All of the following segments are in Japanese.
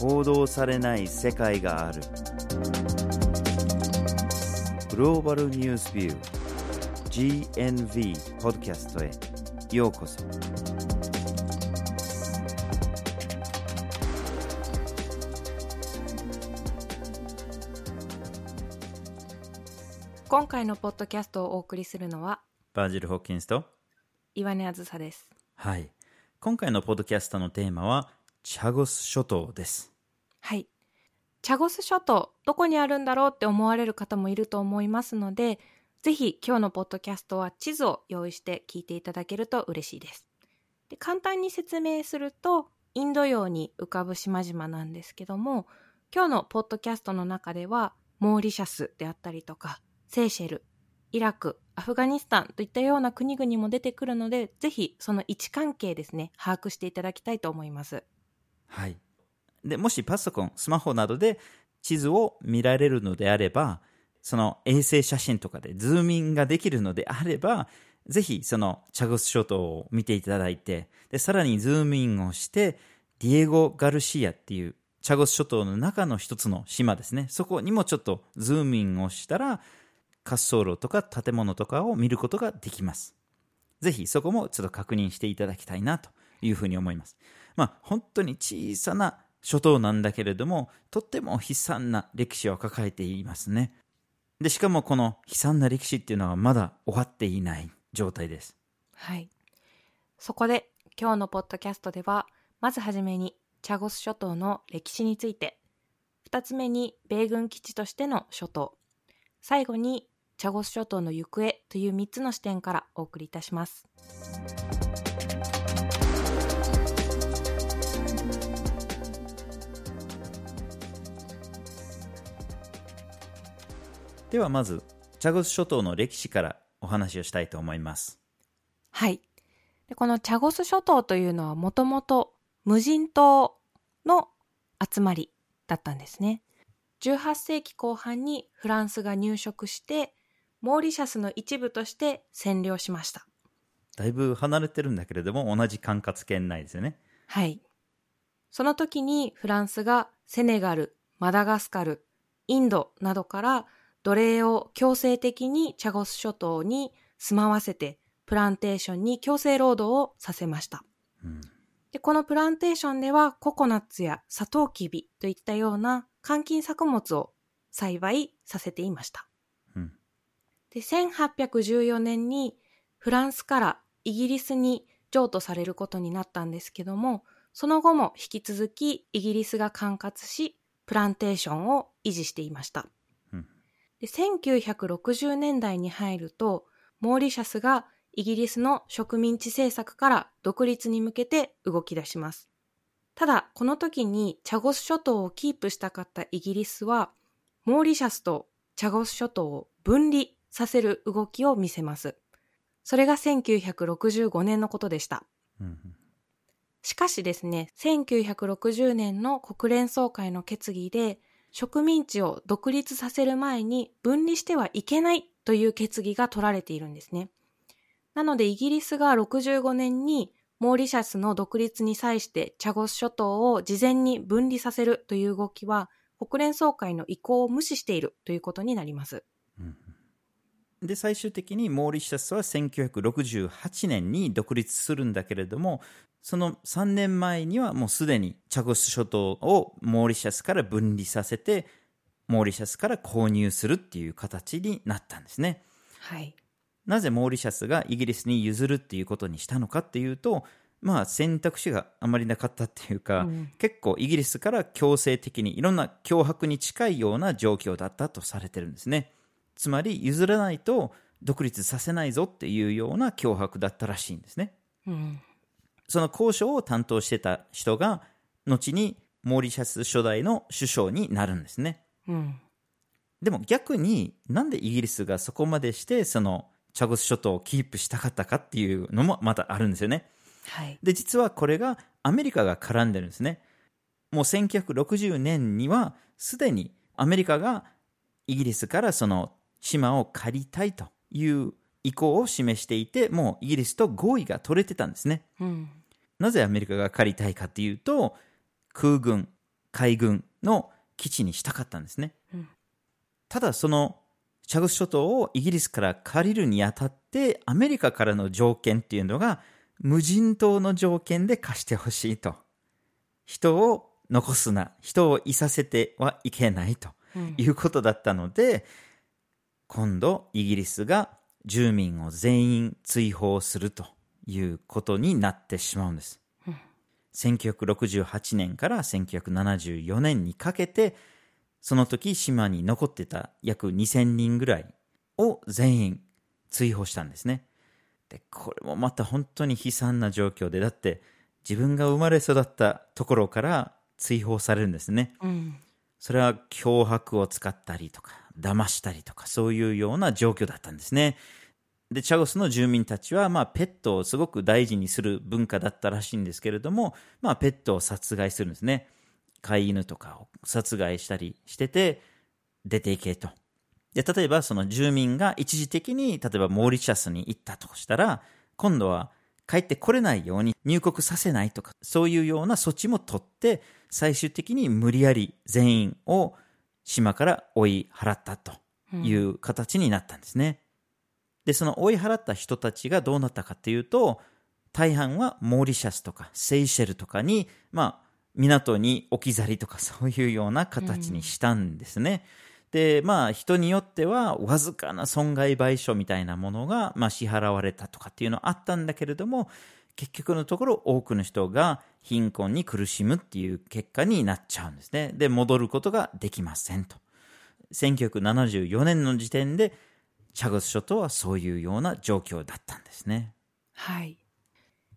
報道されない世界がある。グローバルニュースビュー GNV ポッドキャストへようこそ。今回のポッドキャストをお送りするのはバージル・ホッキンスと岩根あずさです。はい。今回のポッドキャストのテーマはチャゴス諸島です。はい。チャゴス諸島どこにあるんだろうって思われる方もいると思いますのでぜひ今日のポッドキャストは地図を用意して聞いていただけると嬉しいです。で簡単に説明するとインド洋に浮かぶ島々なんですけども今日のポッドキャストの中ではモーリシャスであったりとかセーシェルイラクアフガニスタンといったような国々も出てくるのでぜひその位置関係ですね把握していただきたいと思います。はい。でもしパソコンスマホなどで地図を見られるのであればその衛星写真とかでズームインができるのであればぜひそのチャゴス諸島を見ていただいてでさらにズームインをしてディエゴ・ガルシアっていうチャゴス諸島の中の一つの島ですね。そこにもちょっとズームインをしたら滑走路とか建物とかを見ることができます。ぜひそこもちょっと確認していただきたいなというふうに思います。まあ本当に小さな諸島なんだけれどもとっても悲惨な歴史を抱えていますね。でしかもこの悲惨な歴史っていうのはまだ終わっていない状態です。はい。そこで今日のポッドキャストではまずはじめにチャゴス諸島の歴史について2つ目に米軍基地としての諸島。最後にチャゴス諸島の行方という3つの視点からお送りいたします。ではまずチャゴス諸島の歴史からお話をしたいと思います。はい。でこのチャゴス諸島というのはもともと無人島の集まりだったんですね。18世紀後半にフランスが入植してモーリシャスの一部として占領しました。だいぶ離れてるんだけれども同じ管轄圏内ですよね。はい。その時にフランスがセネガルマダガスカルインドなどから奴隷を強制的にチャゴス諸島に住まわせてプランテーションに強制労働をさせました、うんでこのプランテーションではココナッツやサトウキビといったような換金作物を栽培させていました。うんで、1814年にフランスからイギリスに譲渡されることになったんですけども、その後も引き続きイギリスが管轄し、プランテーションを維持していました。うんで1960年代に入ると、モーリシャスがイギリスの植民地政策から独立に向けて動き出します。ただ、この時にチャゴス諸島をキープしたかったイギリスは、モーリシャスとチャゴス諸島を分離させる動きを見せます。それが1965年のことでした。うんしかしですね、1960年の国連総会の決議で、植民地を独立させる前に分離してはいけないという決議が取られているんですね。なのでイギリスが65年にモーリシャスの独立に際してチャゴス諸島を事前に分離させるという動きは国連総会の意向を無視しているということになります。で最終的にモーリシャスは1968年に独立するんだけれどもその3年前にはもうすでにチャゴス諸島をモーリシャスから分離させてモーリシャスから購入するっていう形になったんですね。はい。なぜモーリシャスがイギリスに譲るっていうことにしたのかっていうとまあ選択肢があまりなかったっていうか、うん。結構イギリスから強制的にいろんな脅迫に近いような状況だったとされてるんですねつまり譲らないと独立させないぞっていうような脅迫だったらしいんですねうん。その交渉を担当してた人が後にモーリシャス初代の首相になるんですねうん。でも逆になんでイギリスがそこまでしてそのチャゴス諸島をキープしたかったかっていうのもまたあるんですよねはい。で実はこれがアメリカが絡んでるんですねもう1960年にはすでにアメリカがイギリスからその島を借りたいという意向を示していてもうイギリスと合意が取れてたんですねうん。なぜアメリカが借りたいかっていうと空軍海軍の基地にしたかったんですね。うんただそのチャグス諸島をイギリスから借りるにあたってアメリカからの条件っていうのが無人島の条件で貸してほしいと。人を残すな、人をいさせてはいけないとうんいうことだったので、今度イギリスが住民を全員追放するということになってしまうんです。うん1968年から1974年にかけて、その時島に残ってた約2000人ぐらいを全員追放したんですね。で、これもまた本当に悲惨な状況で、だって自分が生まれ育ったところから追放されるんですね。うんそれは脅迫を使ったりとか、騙したりとか、そういうような状況だったんですね。で、チャゴスの住民たちは、まあ、ペットをすごく大事にする文化だったらしいんですけれども、まあ、ペットを殺害するんですね。飼い犬とかを殺害したりしてて、出ていけと。で、例えばその住民が一時的に、例えばモーリシャスに行ったとしたら、今度は帰ってこれないように入国させないとか、そういうような措置も取って、最終的に無理やり全員を島から追い払ったという形になったんですね。で、その追い払った人たちがどうなったかっていうと、大半はモーリシャスとかセイシェルとかに、まあ、港に置き去りとか そういうような形にしたんですね。で、まあ、人によっては、わずかな損害賠償みたいなものが、まあ、支払われたとかっていうのはあったんだけれども、結局のところ多くの人が貧困に苦しむっていう結果になっちゃうんですね。で、戻ることができませんと。1974年の時点で、チャゴス諸島はそういうような状況だったんですね。はい。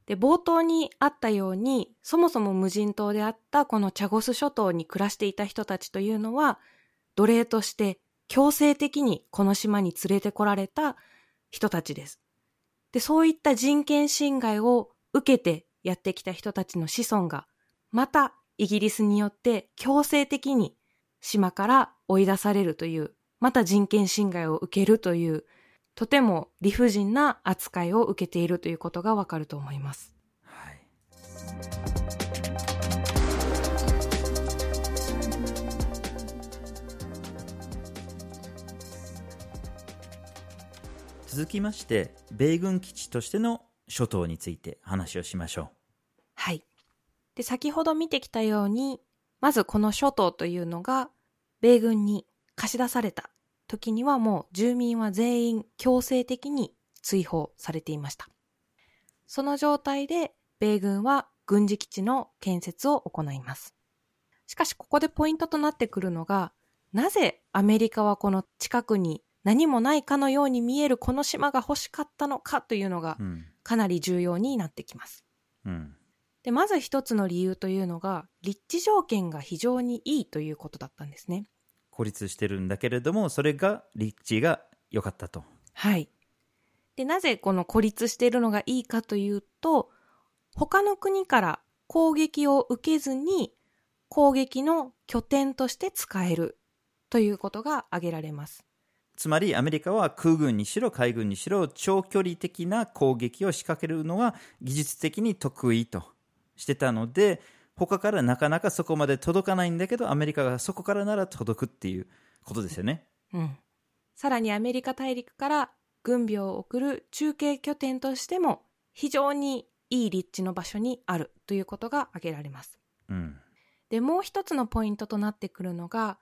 で、冒頭にあったように、そもそも無人島であったこのチャゴス諸島に暮らしていた人たちというのは、奴隷として強制的にこの島に連れてこられた人たちです。で、そういった人権侵害を受けてやってきた人たちの子孫が、またイギリスによって強制的に島から追い出されるという、また人権侵害を受けるという、とても理不尽な扱いを受けているということがわかると思います。はい。続きまして、米軍基地としての諸島について話をしましょはい。で、先ほど見てきたように、まずこの諸島というのが、米軍に貸し出された時にはもう住民は全員強制的に追放されていました。その状態で、米軍は軍事基地の建設を行います。しかしここでポイントとなってくるのが、なぜアメリカはこの近くに何もないかのように見えるこの島が欲しかったのかというのがう。うん。かなり重要になってきます。うん。で、まず一つの理由というのが、立地条件が非常にいいということだったんですね。孤立してるんだけれども、それが立地が良かったと。はい。で、なぜこの孤立しているのがいいかというと、他の国から攻撃を受けずに攻撃の拠点として使えるということが挙げられます。つまりアメリカは空軍にしろ海軍にしろ長距離的な攻撃を仕掛けるのは技術的に得意としてたので他からなかなかそこまで届かないんだけどアメリカがそこからなら届くっていうことですよね。うん。さらにアメリカ大陸から軍備を送る中継拠点としても非常にいい立地の場所にあるということが挙げられます。うん。で、もう一つのポイントとなってくるのが、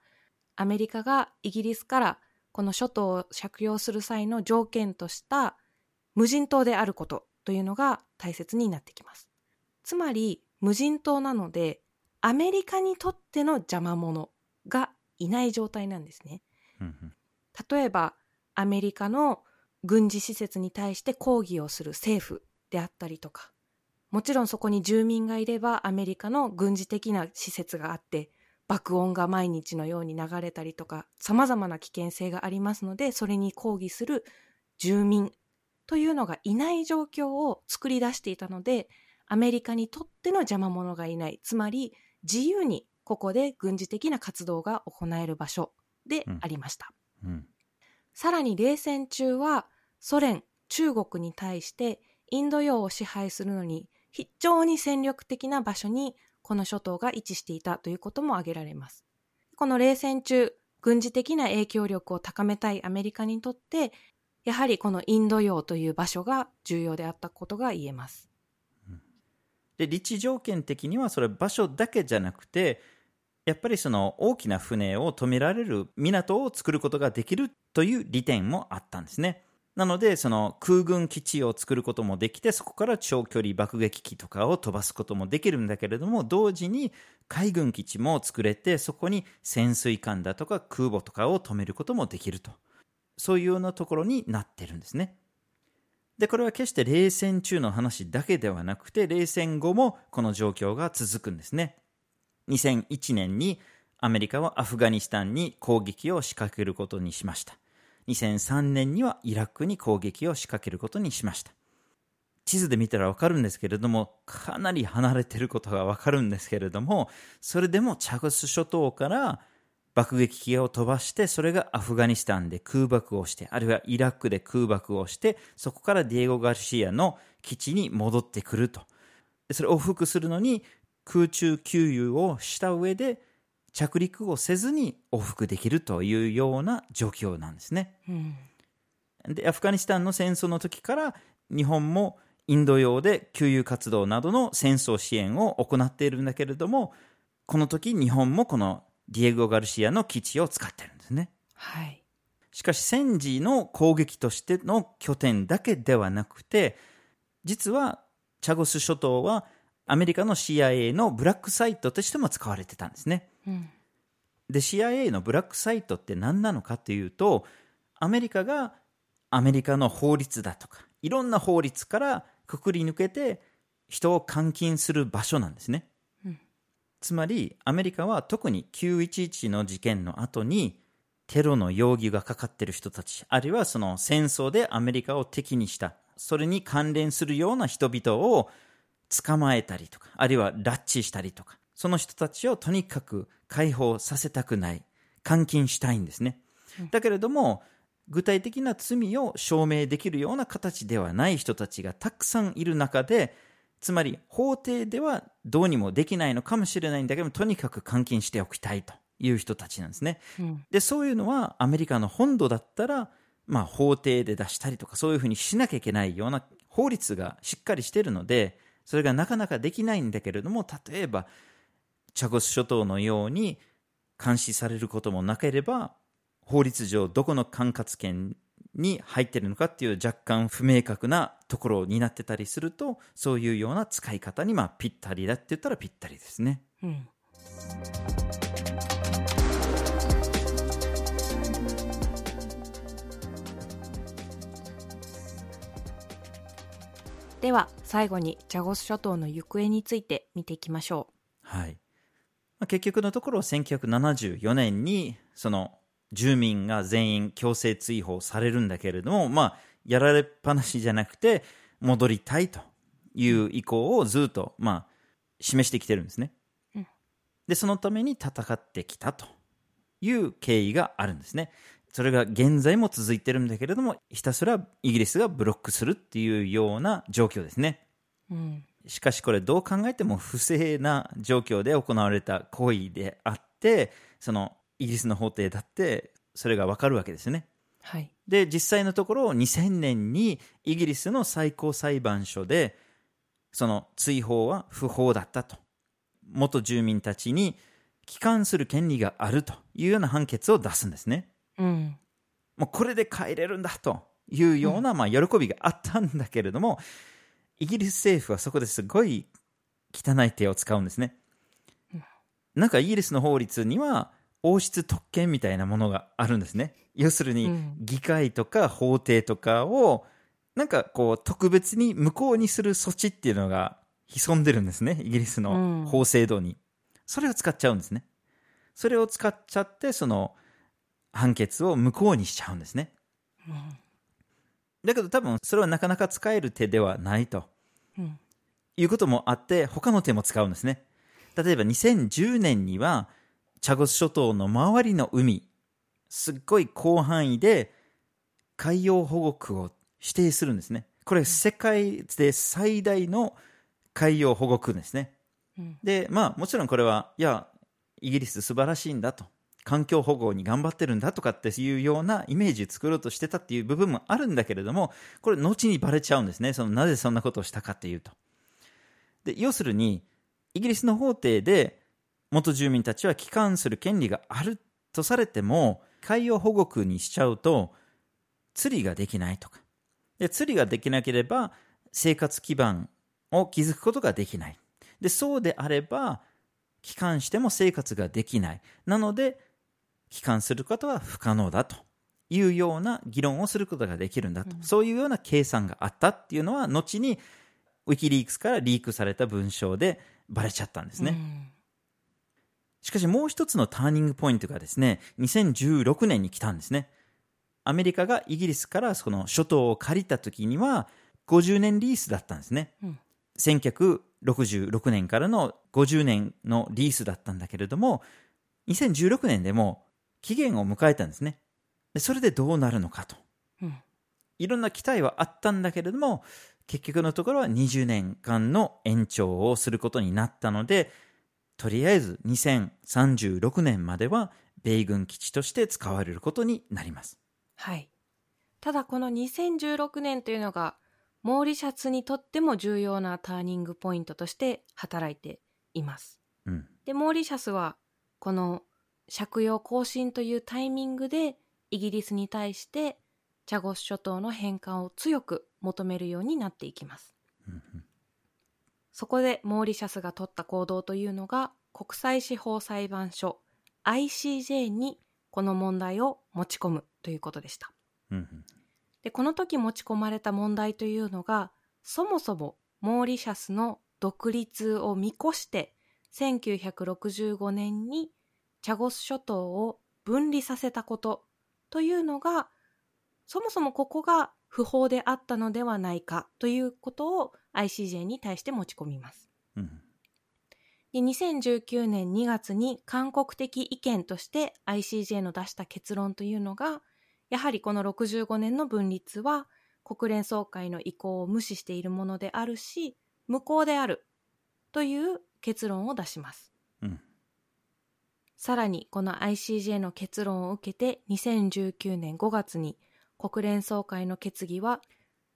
アメリカがイギリスからこの諸島を借用する際の条件とした無人島であることというのが大切になってきます。つまり、無人島なので、アメリカにとっての邪魔者がいない状態なんですね。うん例えば、アメリカの軍事施設に対して抗議をする政府であったりとか、もちろんそこに住民がいればアメリカの軍事的な施設があって、爆音が毎日のように流れたりとか、様々な危険性がありますので、それに抗議する住民というのがいない状況を作り出していたので、アメリカにとっての邪魔者がいない、つまり自由にここで軍事的な活動が行える場所でありました。うん。さらに冷戦中はソ連、中国に対してインド洋を支配するのに非常に戦力的な場所にこの諸島が位置していたということも挙げられます。この冷戦中、軍事的な影響力を高めたいアメリカにとって、やはりこのインド洋という場所が重要であったことが言えます。で立地条件的にはそれ場所だけじゃなくてやっぱりその大きな船を止められる港を作ることができるという利点もあったんですね。なので、その空軍基地を作ることもできて、そこから長距離爆撃機とかを飛ばすこともできるんだけれども、同時に海軍基地も作れて、そこに潜水艦だとか空母とかを止めることもできると。そういうようなところになってるんですね。で、これは決して冷戦中の話だけではなくて、冷戦後もこの状況が続くんですね。2001年にアメリカはアフガニスタンに攻撃を仕掛けることにしました。2003年にはイラクに攻撃を仕掛けることにしました。地図で見たらわかるんですけれども、かなり離れてることがわかるんですけれども、それでもチャグス諸島から爆撃機を飛ばして、それがアフガニスタンで空爆をして、あるいはイラクで空爆をして、そこからディエゴ・ガルシアの基地に戻ってくると。それを往復するのに空中給油をした上で、着陸をせずに往復できるというような状況なんですね。うん、でアフガニスタンの戦争の時から日本もインド洋で給油活動などの戦争支援を行っているんだけれどもこの時日本もこのディエゴ・ガルシアの基地を使ってるんですね。はい、しかし戦時の攻撃としての拠点だけではなくて実はチャゴス諸島はアメリカの CIA のブラックサイトとしても使われてたんですね。うん、で CIA のブラックサイトって何なのかというとアメリカがアメリカの法律だとかいろんな法律からくくり抜けて人を監禁する場所なんですね。うん、つまりアメリカは特に911の事件の後にテロの容疑がかかっている人たちあるいはその戦争でアメリカを敵にしたそれに関連するような人々を捕まえたりとか、あるいは拉致したりとか、その人たちをとにかく解放させたくない、監禁したいんですね。だけれども、具体的な罪を証明できるような形ではない人たちがたくさんいる中で、つまり法廷ではどうにもできないのかもしれないんだけどとにかく監禁しておきたいという人たちなんですね。うん、で、そういうのはアメリカの本土だったら、まあ法廷で出したりとかそういうふうにしなきゃいけないような法律がしっかりしているので、それがなかなかできないんだけれども、例えば、チャゴス諸島のように監視されることもなければ、法律上どこの管轄権に入っているのかっていう若干不明確なところになってたりすると、そういうような使い方にまあぴったりだって言ったらぴったりですね。うんでは最後にチャゴス諸島の行方について見ていきましょう。はい。結局のところ1974年にその住民が全員強制追放されるんだけれども、まあ、やられっぱなしじゃなくて戻りたいという意向をずっと、まあ、示してきてるんですね。うん、で、そのために戦ってきたという経緯があるんですね。それが現在も続いてるんだけれども、ひたすらイギリスがブロックするっていうような状況ですね。うん、しかしこれどう考えても不正な状況で行われた行為であって、そのイギリスの法廷だってそれがわかるわけですね。はい、で、実際のところ2000年にイギリスの最高裁判所で、その追放は不法だったと。元住民たちに帰還する権利があるというような判決を出すんですね。うん、もうこれで帰れるんだというような、まあ、喜びがあったんだけれども、イギリス政府はそこですごい汚い手を使うんですね。なんかイギリスの法律には王室特権みたいなものがあるんですね。要するに議会とか法廷とかをなんかこう特別に無効にする措置っていうのが潜んでるんですね。イギリスの法制度に。それを使っちゃうんですね。それを使っちゃってその判決を無効にしちゃうんですね。うん、だけど多分それはなかなか使える手ではないと、うん、いうこともあって他の手も使うんですね。例えば2010年にはチャゴス諸島の周りの海すっごい広範囲で海洋保護区を指定するんですね。これ世界で最大の海洋保護区ですね。うんで、まあもちろんこれは、いや、イギリス素晴らしいんだと。環境保護に頑張ってるんだとかっていうようなイメージ作ろうとしてたっていう部分もあるんだけれども、これ後にバレちゃうんですね。そのなぜそんなことをしたかっていうと。で、要するに、イギリスの法廷で元住民たちは帰還する権利があるとされても、海洋保護区にしちゃうと、釣りができないとか。で、釣りができなければ、生活基盤を築くことができない。で、そうであれば、帰還しても生活ができない。なので、帰還することは不可能だというような議論をすることができるんだと。そういうような計算があったっていうのは、後にウィキリークスからリークされた文章でバレちゃったんですね。うんしかしもう一つのターニングポイントがですね、2016年に来たんですね。アメリカがイギリスからその諸島を借りた時には50年リースだったんですね。うん1966年からの50年のリースだったんだけれども、2016年でも期限を迎えたんですね。でそれでどうなるのかと。うんいろんな期待はあったんだけれども、結局のところは20年間の延長をすることになったので、とりあえず2036年までは米軍基地として使われることになります。はい。ただこの2016年というのが、モーリシャスにとっても重要なターニングポイントとして働いています。うん。で、モーリシャスは、この借用更新というタイミングで、イギリスに対して、チャゴス諸島の返還を強く求めるようになっていきます。そこでモーリシャスが取った行動というのが、国際司法裁判所 ICJ にこの問題を持ち込むということでした。うん。で、この時持ち込まれた問題というのが、そもそもモーリシャスの独立を見越して、1965年にチャゴス諸島を分離させたことというのが、そもそもここが不法であったのではないかということを ICJ に対して持ち込みます。うん。で2019年2月に韓国的意見として ICJ の出した結論というのが、やはりこの65年の分立は国連総会の意向を無視しているものであるし、無効であるという結論を出します。うん。さらにこの ICJ の結論を受けて2019年5月に国連総会の決議は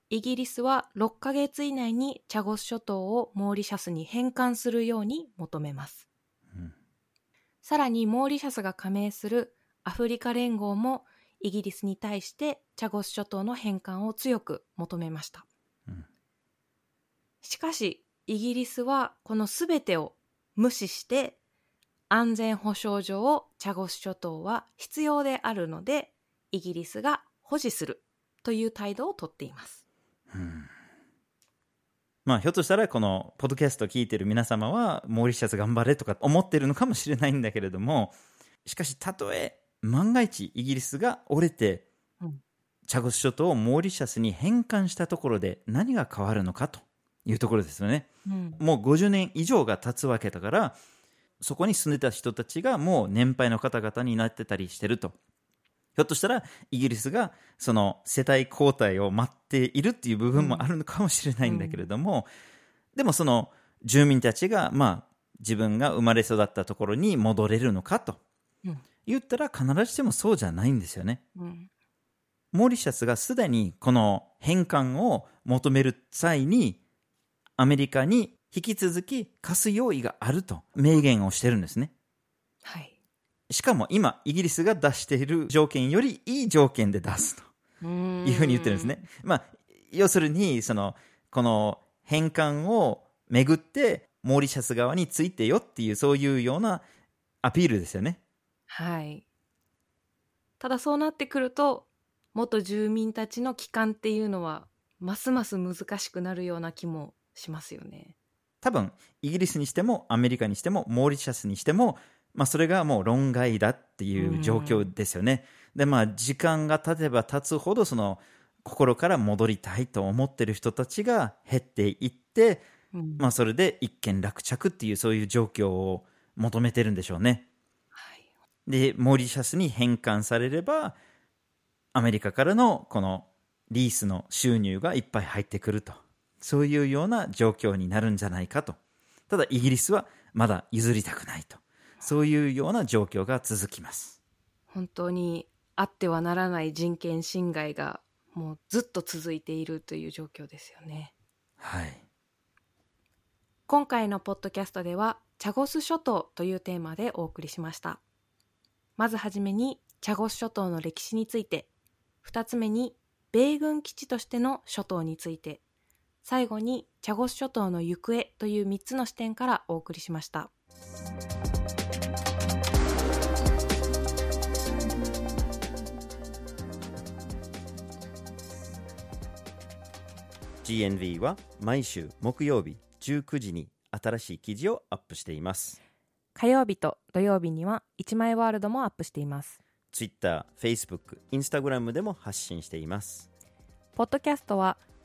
イギリスは6ヶ月以内にチャゴス諸島をモーリシャスに返還するように求めます。うんさらにモーリシャスが加盟するアフリカ連合もイギリスに対してチャゴス諸島の返還を強く求めました。うんしかしイギリスはこの全てを無視して安全保障上チャゴス諸島は必要であるのでイギリスが保持するという態度をとっています。まあ、ひょっとしたらこのポッドキャストを聞いてる皆様はモーリシャス頑張れとか思ってるのかもしれないんだけれどもしかしたとえ万が一イギリスが折れて、うんチャゴス諸島をモーリシャスに返還したところで何が変わるのかというところですよね。うんもう50年以上が経つわけだからそこに住んでた人たちがもう年配の方々になってたりしてると。ひょっとしたらイギリスがその世代交代を待っているっていう部分もあるのかもしれないんだけれども、でもその住民たちがまあ自分が生まれ育ったところに戻れるのかとうん言ったら必ずしもそうじゃないんですよね。うんモーリシャスがすでにこの返還を求める際にアメリカに引き続き貸す用意があると明言をしてるんですね。はい。しかも今イギリスが出している条件よりいい条件で出すといいうふうに言ってるんですね。まあ、要するにそのこの返還をめぐってモーリシャス側についてよっていうそういうようなアピールですよね。はい。ただそうなってくると、元住民たちの帰還っていうのは、ますます難しくなるような気もしますよね。多分イギリスにしてもアメリカにしてもモーリシャスにしても、まあ、それがもう論外だっていう状況ですよね。でまあ時間が経てば経つほどその心から戻りたいと思ってる人たちが減っていって、うんまあ、それで一件落着っていうそういう状況を求めてるんでしょうね。はい。でモーリシャスに返還されればアメリカからのこのリースの収入がいっぱい入ってくるとそういうような状況になるんじゃないかとただイギリスはまだ譲りたくないと。そういうような状況が続きます。本当にあってはならない人権侵害がもうずっと続いているという状況ですよね。はい。今回のポッドキャストではチャゴス諸島というテーマでお送りしました。まずはじめにチャゴス諸島の歴史について、二つ目に米軍基地としての諸島について、最後にチャゴス諸島の行方という3つの視点からお送りしました。GNV は毎週木曜日19時に新しい記事をアップしています。火曜日と土曜日には1枚ワールドもアップしています。Twitter、Facebook、Instagram でも発信しています。ポッドキャストは